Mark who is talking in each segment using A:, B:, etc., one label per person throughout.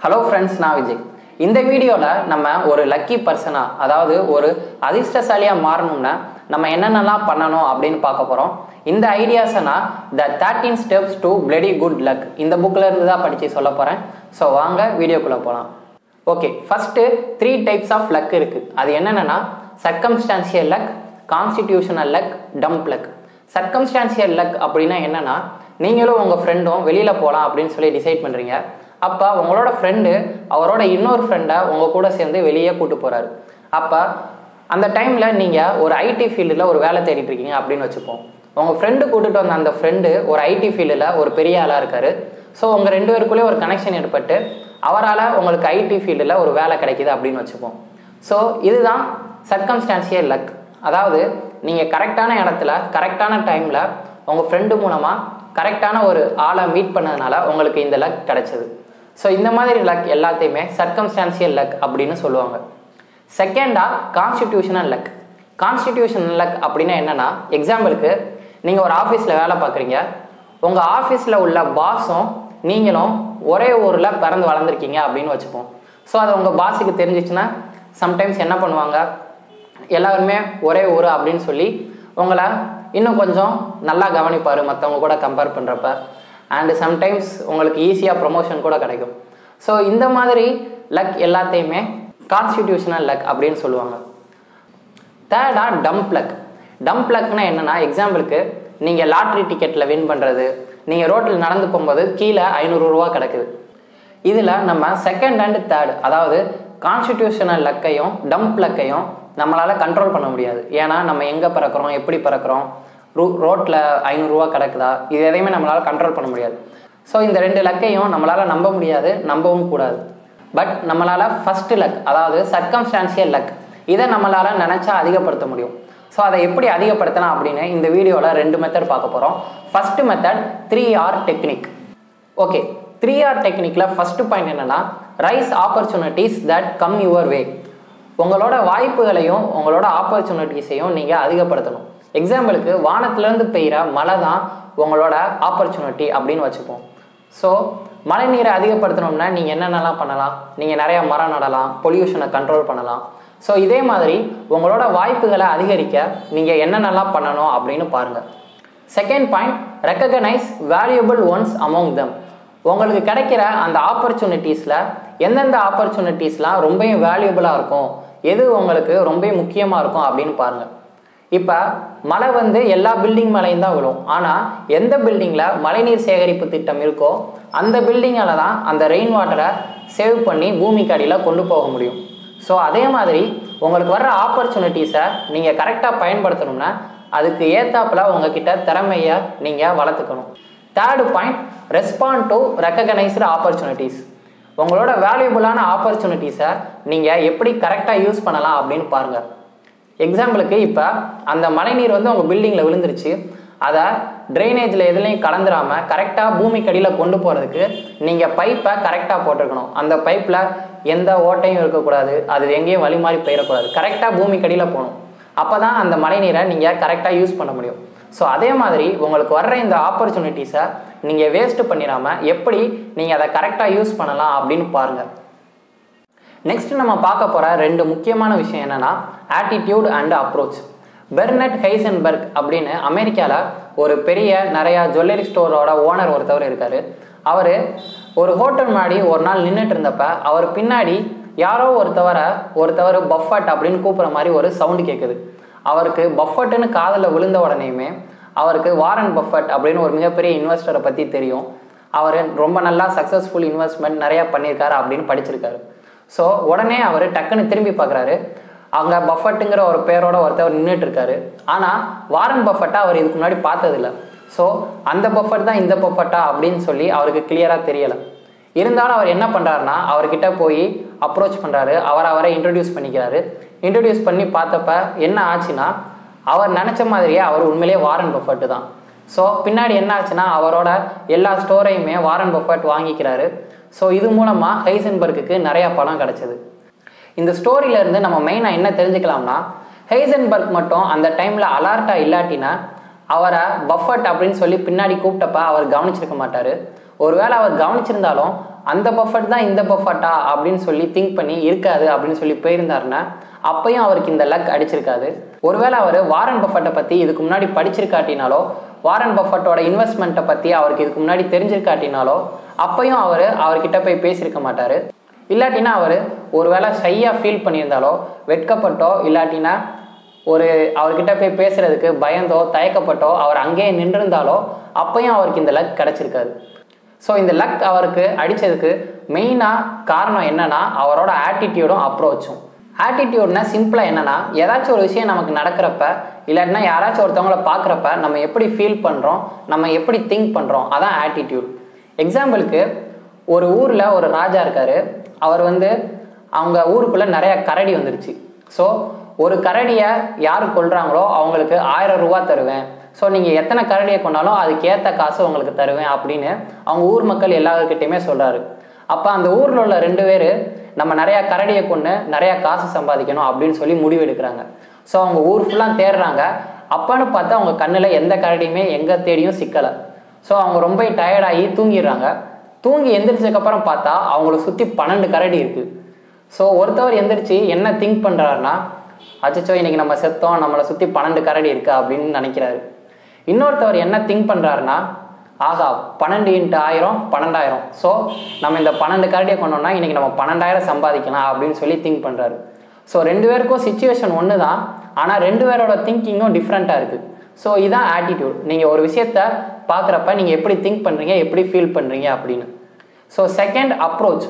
A: Hello friends நான் விஜய். இந்த வீடியோவில் நம்ம ஒரு லக்கி பர்சனாக அதாவது ஒரு அதிர்ஷ்டசாலியாக மாறணும்னா நம்ம என்னென்னலாம் பண்ணணும் அப்படின்னு பார்க்க போகிறோம் இந்த ஐடியாஸை the thirteen steps to bloody good luck இந்த புக்கில் இருந்து தான் படித்து சொல்ல போகிறேன் ஸோ வாங்க வீடியோக்குள்ளே போகலாம் okay first three types of luck இருக்குது அது என்னென்னா circumstantial luck constitutional luck dumb luck circumstantial luck அப்படின்னா என்னென்னா நீங்களும் உங்கள் ஃப்ரெண்டும் வெளியில் போகலாம் அப்படின்னு சொல்லி டிசைட் பண்ணுறீங்க அப்போ உங்களோட ஃப்ரெண்டு அவரோட இன்னொரு ஃப்ரெண்டை உங்கள் கூட சேர்ந்து வெளியே கூட்டு போகிறாரு அப்போ அந்த டைமில் நீங்கள் ஒரு ஐடி ஃபீல்டில் ஒரு வேலை தேடிட்டு இருக்கீங்க அப்படின்னு வச்சுப்போம். உங்கள் ஃப்ரெண்டு கூட்டிகிட்டு வந்த அந்த ஃப்ரெண்டு ஒரு ஐடி ஃபீல்டில் ஒரு பெரிய ஆளாக இருக்கார். ஸோ உங்கள் ரெண்டு பேருக்குள்ளேயே ஒரு கனெக்ஷன் ஏற்பட்டு அவரால் உங்களுக்கு ஐடி ஃபீல்டில் ஒரு வேலை கிடைக்கிது அப்படின்னு வச்சுப்போம். ஸோ இதுதான் சர்க்கம்ஸ்டான்சியல் லக் அதாவது நீங்கள் கரெக்டான இடத்துல கரெக்டான டைமில் உங்கள் ஃப்ரெண்டு மூலமாக கரெக்டான ஒரு ஆளை மீட் பண்ணதுனால உங்களுக்கு இந்த லக் கிடைச்சது. ஸோ இந்த மாதிரி லக் எல்லாத்தையுமே சர்க்கம்ஸ்டான்சியல் லக் அப்படின்னு சொல்லுவாங்க. செகண்டாக கான்ஸ்டிடியூஷனல் லக் கான்ஸ்டிடியூஷனல் லக் அப்படின்னா என்னென்னா எக்ஸாம்பிளுக்கு நீங்கள் ஒரு ஆஃபீஸில் வேலை பார்க்குறீங்க. உங்கள் ஆஃபீஸில் உள்ள பாஸும் நீங்களும் ஒரே ஊரில் பிறந்து வளர்ந்துருக்கீங்க அப்படின்னு வச்சுப்போம். ஸோ அது உங்கள் பாஸுக்கு தெரிஞ்சிச்சுன்னா சம்டைம்ஸ் என்ன பண்ணுவாங்க? எல்லாருமே ஒரே ஊர் அப்படின்னு சொல்லி உங்களை இன்னும் கொஞ்சம் நல்லா கவனிப்பார் மற்றவங்க கூட கம்பேர் பண்ணுறப்ப அண்டு சம்டைம்ஸ் உங்களுக்கு ஈஸியாக ப்ரொமோஷன் கூட கிடைக்கும். ஸோ இந்த மாதிரி லக் எல்லாத்தையுமே கான்ஸ்டிடியூஷனல் லக் அப்படின்னு சொல்லுவாங்க. தேர்டாக டம்ப் லக் டம்ப் லக்னா என்னென்னா எக்ஸாம்பிளுக்கு நீங்கள் லாட்ரி டிக்கெட்டில் வின் பண்ணுறது நீங்கள் ரோட்டில் நடந்து போகும்போது கீழே ஐநூறுரூவா கிடக்குது. இதில் நம்ம செகண்ட் அண்ட் தேர்ட் அதாவது கான்ஸ்டிடியூஷனல் லக்கையும் டம்ப் லக்கையும் நம்மளால் கண்ட்ரோல் பண்ண முடியாது. ஏன்னா நம்ம எங்கே பிறக்கிறோம் எப்படி பிறக்கிறோம் ரூ ரோட்டில் ஐநூறுரூவா கிடக்குதா? இது எதையுமே நம்மளால் கண்ட்ரோல் பண்ண முடியாது. ஸோ இந்த ரெண்டு லக்கையும் நம்மளால் நம்ப முடியாது நம்பவும் கூடாது. பட் நம்மளால் ஃபஸ்ட்டு லக் அதாவது சர்க்கம்ஸ்டான்சியல் லக் இதை நம்மளால் நினச்சா அதிகப்படுத்த முடியும். ஸோ அதை எப்படி அதிகப்படுத்தலாம் அப்படின்னு இந்த வீடியோவில் ரெண்டு மெத்தட் பார்க்க போகிறோம் first method three R technique okay three R டெக்னிக்கில் first point என்னென்னா rise opportunities that come your way உங்களோட வாய்ப்புகளையும் உங்களோட ஆப்பர்ச்சுனிட்டிஸையும் நீங்கள் அதிகப்படுத்தணும். எக்ஸாம்பிளுக்கு வானத்துலேருந்து பெய்கிற மழை தான் உங்களோட ஆப்பர்ச்சுனிட்டி அப்படின்னு வச்சுப்போம். ஸோ மழை நீரை அதிகப்படுத்தணும்னா நீங்கள் என்னென்னலாம் பண்ணலாம்? நீங்கள் நிறையா மரம் நடலாம் பொல்யூஷனை கண்ட்ரோல் பண்ணலாம். ஸோ இதே மாதிரி உங்களோட வாய்ப்புகளை அதிகரிக்க நீங்கள் என்னென்னலாம் பண்ணணும் அப்படின்னு பாருங்கள் second point recognize valuable ones among them உங்களுக்கு கிடைக்கிற அந்த ஆப்பர்ச்சுனிட்டிஸில் எந்தெந்த ஆப்பர்ச்சுனிட்டிஸ்லாம் ரொம்பவும் வேல்யூபிளாக இருக்கும்? எது உங்களுக்கு ரொம்ப முக்கியமாக இருக்கும் அப்படின்னு பாருங்கள் இப்போ மழை வந்து எல்லா பில்டிங் மேலேயும் தான் விழும். ஆனால் எந்த பில்டிங்கில் மழைநீர் சேகரிப்பு திட்டம் இருக்கோ அந்த பில்டிங்கால் தான் அந்த ரெயின் வாட்டரை சேவ் பண்ணி பூமிக்கு அடியில் கொண்டு போக முடியும். ஸோ அதே மாதிரி உங்களுக்கு வர்ற ஆப்பர்ச்சுனிட்டிஸை நீங்கள் கரெக்டாக பயன்படுத்தணும்னா அதுக்கு ஏத்தாப்பில் உங்ககிட்ட திறமையை நீங்கள் வளர்த்துக்கணும். Third point respond to recognized opportunities உங்களோட வேல்யூபுளான ஆப்பர்ச்சுனிட்டிஸை நீங்கள் எப்படி கரெக்டாக யூஸ் பண்ணலாம் அப்படின்னு பாருங்கள் எக்ஸாம்பிளுக்கு இப்போ அந்த மழைநீர் வந்து உங்கள் பில்டிங்கில் விழுந்துருச்சு. அதை ட்ரைனேஜில் எதுலேயும் கலந்துராமல் கரெக்டாக பூமிக்கடியில் கொண்டு போகிறதுக்கு நீங்கள் பைப்பை கரெக்டாக போட்டிருக்கணும். அந்த பைப்பில் எந்த ஓட்டையும் இருக்கக்கூடாது. அது எங்கேயும் வழி மாதிரி போயிடக்கூடாது கரெக்டாக பூமிக்கடியில் போகணும். அப்போ தான் அந்த மழைநீரை நீங்கள் கரெக்டாக யூஸ் பண்ண முடியும். ஸோ அதே மாதிரி உங்களுக்கு வர்ற இந்த ஆப்பர்ச்சுனிட்டிஸை நீங்கள் வேஸ்ட்டு பண்ணிடாமல் எப்படி நீங்கள் அதை கரெக்டாக யூஸ் பண்ணலாம் அப்படின்னு பாருங்கள் நெக்ஸ்ட் நம்ம பார்க்க போகிற ரெண்டு முக்கியமான விஷயம் என்னென்னா attitude and approach Bernard Heisenberg அப்படின்னு அமெரிக்காவில் ஒரு பெரிய நிறையா ஜுவல்லரி ஸ்டோரோட ஓனர் ஒருத்தவர் இருக்கார். அவர் ஒரு ஹோட்டல் முன்னாடி ஒரு நாள் நின்றுட்டு இருந்தப்ப அவர் பின்னாடி யாரோ ஒருத்தவரை ஒருத்தவர் பஃபட் அப்படின்னு கூப்பிட்ற மாதிரி ஒரு சவுண்டு கேட்குது அவருக்கு பஃபட்டுன்னு காதில் விழுந்த உடனேயுமே அவருக்கு வாரன் பஃபட் அப்படின்னு ஒரு மிகப்பெரிய இன்வெஸ்டரை பற்றி தெரியும். அவர் ரொம்ப நல்லா சக்ஸஸ்ஃபுல் இன்வெஸ்ட்மெண்ட் நிறையா பண்ணியிருக்காரு அப்படின்னு படிச்சிருக்காரு. ஸோ உடனே அவர் டக்குன்னு திரும்பி பார்க்குறாரு. அங்கே பஃபட்டுங்கிற ஒரு பேரோட ஒருத்தவர் நின்றுட்டு இருக்காரு ஆனால் வாரன் பஃபட்டா அவர் இதுக்கு முன்னாடி பார்த்ததில்ல. ஸோ அந்த பஃபட் தான் இந்த பஃபட்டா அப்படின்னு சொல்லி அவருக்கு கிளியராக தெரியலை. இருந்தாலும் அவர் என்ன பண்ணுறாருனா அவர்கிட்ட போய் அப்ரோச் பண்ணுறாரு அவர் அவரை இன்ட்ரடியூஸ் பண்ணிக்கிறாரு. இன்ட்ரடியூஸ் பண்ணி பார்த்தப்ப என்ன ஆச்சுன்னா அவர் நினச்ச மாதிரியே அவர் உண்மையிலேயே வாரன் பஃபட்டு தான். ஸோ பின்னாடி என்ன ஆச்சுன்னா அவரோட எல்லா ஸ்டோரையுமே வாரன் பஃபட் வாங்கிக்கிறாரு. ஸோ இது மூலமாக ஹைசன்பர்க்குக்கு நிறையா படம் கிடச்சிது. இந்த ஸ்டோரியிலேருந்து நம்ம மெயினாக என்ன தெரிஞ்சுக்கலாம்னா ஹைசன்பர்க் மட்டும் அந்த டைமில் அலர்ட்டாக இல்லாட்டினா அவரை பஃபட் அப்படின்னு சொல்லி பின்னாடி கூப்பிட்டப்ப அவர் கவனிச்சிருக்க மாட்டார். ஒருவேளை அவர் கவனிச்சிருந்தாலும் அந்த பஃபட் தான் இந்த பஃபட்டா அப்படின்னு சொல்லி திங்க் பண்ணி இருக்காது அப்படின்னு சொல்லி போயிருந்தாருன்னா அப்பயும் அவருக்கு இந்த லக் அடிச்சிருக்காது. ஒருவேளை அவர் வாரன் பஃபட்டை பற்றி இதுக்கு முன்னாடி படிச்சிருக்காட்டினாலோ வாரன் பஃபட்டோட இன்வெஸ்ட்மெண்ட்டை பற்றி அவருக்கு இதுக்கு முன்னாடி தெரிஞ்சிருக்காட்டினாலோ அப்பையும் அவர் அவர்கிட்ட போய் பேசியிருக்க மாட்டார். இல்லாட்டினா அவர் ஒருவேளை ஷையாக ஃபீல் பண்ணியிருந்தாலோ வெட்கப்பட்டோ இல்லாட்டினா ஒரு அவர்கிட்ட போய் பேசுறதுக்கு பயந்தோ தயக்கப்பட்டோ அவர் அங்கேயே நின்றிருந்தாலோ அப்பையும் அவருக்கு இந்த லக் கிடைச்சிருக்காது. ஸோ இந்த லக் அவருக்கு அடித்ததுக்கு மெயினாக காரணம் என்னன்னா அவரோட ஆட்டிடியூடும் அப்ரோச்சும் ஆட்டிடியூட்னா சிம்பிளாக என்னன்னா ஏதாச்சும் ஒரு விஷயம் நமக்கு நடக்கிறப்ப இல்லாட்டினா யாராச்சும் ஒருத்தவங்கள பார்க்குறப்ப நம்ம எப்படி ஃபீல் பண்ணுறோம் நம்ம எப்படி திங்க் பண்ணுறோம் அதான் ஆட்டிடியூட் எக்ஸாம்பிளுக்கு ஒரு ஊரில் ஒரு ராஜா இருக்கார். அவர் வந்து அவங்க ஊருக்குள்ளே நிறையா கரடி வந்துருச்சு. ஸோ ஒரு கரடியை யார் கொள்கிறாங்களோ அவங்களுக்கு ஆயிரம் ரூபா தருவேன். ஸோ நீங்கள் எத்தனை கரடியை கொண்டாலும் அதுக்கேற்ற காசு உங்களுக்கு தருவேன் அப்படின்னு அவங்க ஊர் மக்கள் எல்லாருக்கிட்டையுமே சொல்கிறாரு அப்போ அந்த ஊரில் உள்ள ரெண்டு பேர் நம்ம நிறையா கரடியை கொண்டு நிறையா காசு சம்பாதிக்கணும் அப்படின்னு சொல்லி முடிவெடுக்கிறாங்க. ஸோ அவங்க ஊர் ஃபுல்லாக தேடுறாங்க. அப்பான்னு பார்த்தா அவங்க கண்ணில் எந்த கரடியுமே எங்கே தேடியும் சிக்கலை. ஸோ அவங்க ரொம்ப டயர்டாகி தூங்கிடுறாங்க. தூங்கி எந்திரிச்சதுக்கப்புறம் பார்த்தா அவங்கள சுற்றி பன்னெண்டு கரடி இருக்குது ஸோ ஒருத்தவர் எந்திரிச்சு என்ன திங்க் பண்ணுறாருன்னா அச்சச்சோ இன்னைக்கு நம்ம செத்தோம். நம்மளை சுற்றி பன்னெண்டு கரடி இருக்கா அப்படின்னு நினைக்கிறாரு. இன்னொருத்தவர் என்ன திங்க் பண்ணுறாருன்னா ஆகா பன்னெண்டு இன்ட்டு ஆயிரம் பன்னெண்டாயிரம். ஸோ நம்ம இந்த பன்னெண்டு கரடியை கொண்டோம்னா இன்றைக்கி நம்ம பன்னெண்டாயிரம் சம்பாதிக்கலாம் அப்படின்னு சொல்லி திங்க் பண்ணுறாரு ஸோ ரெண்டு பேருக்கும் சுச்சுவேஷன் ஒன்று தான் ஆனால் ரெண்டு பேரோட திங்கிங்கும் டிஃப்ரெண்ட்டாக இருக்குது ஸோ இதான் ஆட்டிடியூட் நீங்கள் ஒரு விஷயத்த பார்க்குறப்ப நீங்கள் எப்படி திங்க் பண்ணுறீங்க எப்படி ஃபீல் பண்ணுறீங்க அப்படின்னு. ஸோ செகண்ட் அப்ரோச்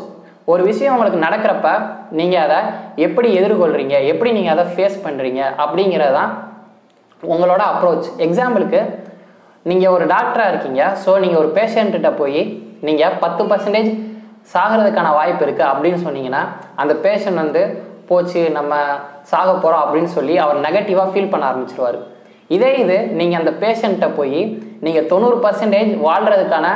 A: ஒரு விஷயம் உங்களுக்கு நடக்கிறப்ப நீங்கள் அதை எப்படி எதிர்கொள்கிறீங்க எப்படி நீங்கள் அதை ஃபேஸ் பண்ணுறீங்க அப்படிங்கிறது தான் உங்களோட அப்ரோச் எக்ஸாம்பிளுக்கு நீங்கள் ஒரு டாக்டராக இருக்கீங்க. ஸோ நீங்கள் ஒரு பேஷண்ட்டிட்ட போய் நீங்கள் பத்து பர்சன்டேஜ் சாகிறதுக்கான வாய்ப்பு இருக்குது அப்படின்னு சொன்னீங்கன்னா அந்த பேஷண்ட் வந்து போச்சு நம்ம சாக போகிறோம் அப்படின்னு சொல்லி அவர் நெகட்டிவாக ஃபீல் பண்ண ஆரம்பிச்சிருவார். இதே இது நீங்கள் அந்த பேஷண்ட்டை போய் நீங்கள் தொண்ணூறு பர்சன்டேஜ் வாழ்கிறதுக்கான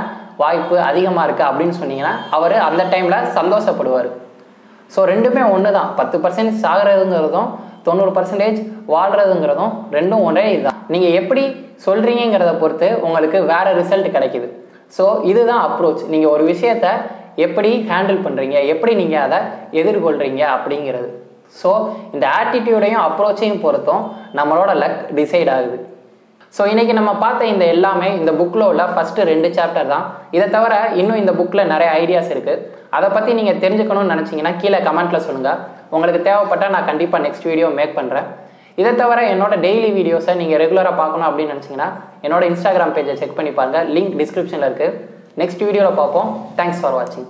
A: வாய்ப்பு அதிகமாக இருக்குது அப்படின்னு சொன்னீங்கன்னா அவர் அந்த டைமில் சந்தோஷப்படுவார். ஸோ ரெண்டுமே ஒன்று தான் பத்து பர்சன்டேஜ் சாகிறதுங்கிறதும் தொண்ணூறு பர்சன்டேஜ் வாழ்கிறதுங்கிறதும் ரெண்டும் ஒன்றே இதுதான். நீங்கள் எப்படி சொல்கிறீங்கிறத பொறுத்து உங்களுக்கு வேறு ரிசல்ட் கிடைக்குது. ஸோ இதுதான் அப்ரோச் நீங்கள் ஒரு விஷயத்த எப்படி ஹேண்டில் பண்ணுறீங்க எப்படி நீங்கள் அதை எதிர்கொள்கிறீங்க அப்படிங்கிறது. ஸோ இந்த ஆட்டிடியூடையும் அப்ரோச்சையும் பொறுத்தும் நம்மளோட லக் டிசைட் ஆகுது. ஸோ இன்றைக்கி நம்ம பார்த்த இந்த எல்லாமே இந்த புக்கில் உள்ள ஃபஸ்ட்டு ரெண்டு சாப்டர் தான். இதை தவிர இன்னும் இந்த புக்கில் நிறைய ஐடியாஸ் இருக்குது அதை பற்றி நீங்கள் தெரிஞ்சுக்கணும்னு நினச்சிங்கன்னா கீழே கமெண்ட்டில் சொல்லுங்கள் உங்களுக்கு தேவைப்பட்டால் நான் கண்டிப்பாக நெக்ஸ்ட் வீடியோ மேக் பண்ணுறேன் இதை தவிர என்னோட டெய்லி வீடியோஸை நீங்கள் ரெகுலராக பார்க்கணும் அப்படின்னு நினச்சிங்கன்னா என்னோட இன்ஸ்டாகிராம் பேஜை செக் பண்ணி பாருங்கள் லிங்க் டிஸ்கிரிப்ஷனில் இருக்குது நெக்ஸ்ட் வீடியோவில் பார்ப்போம். தேங்க்ஸ் ஃபார் வாட்சிங்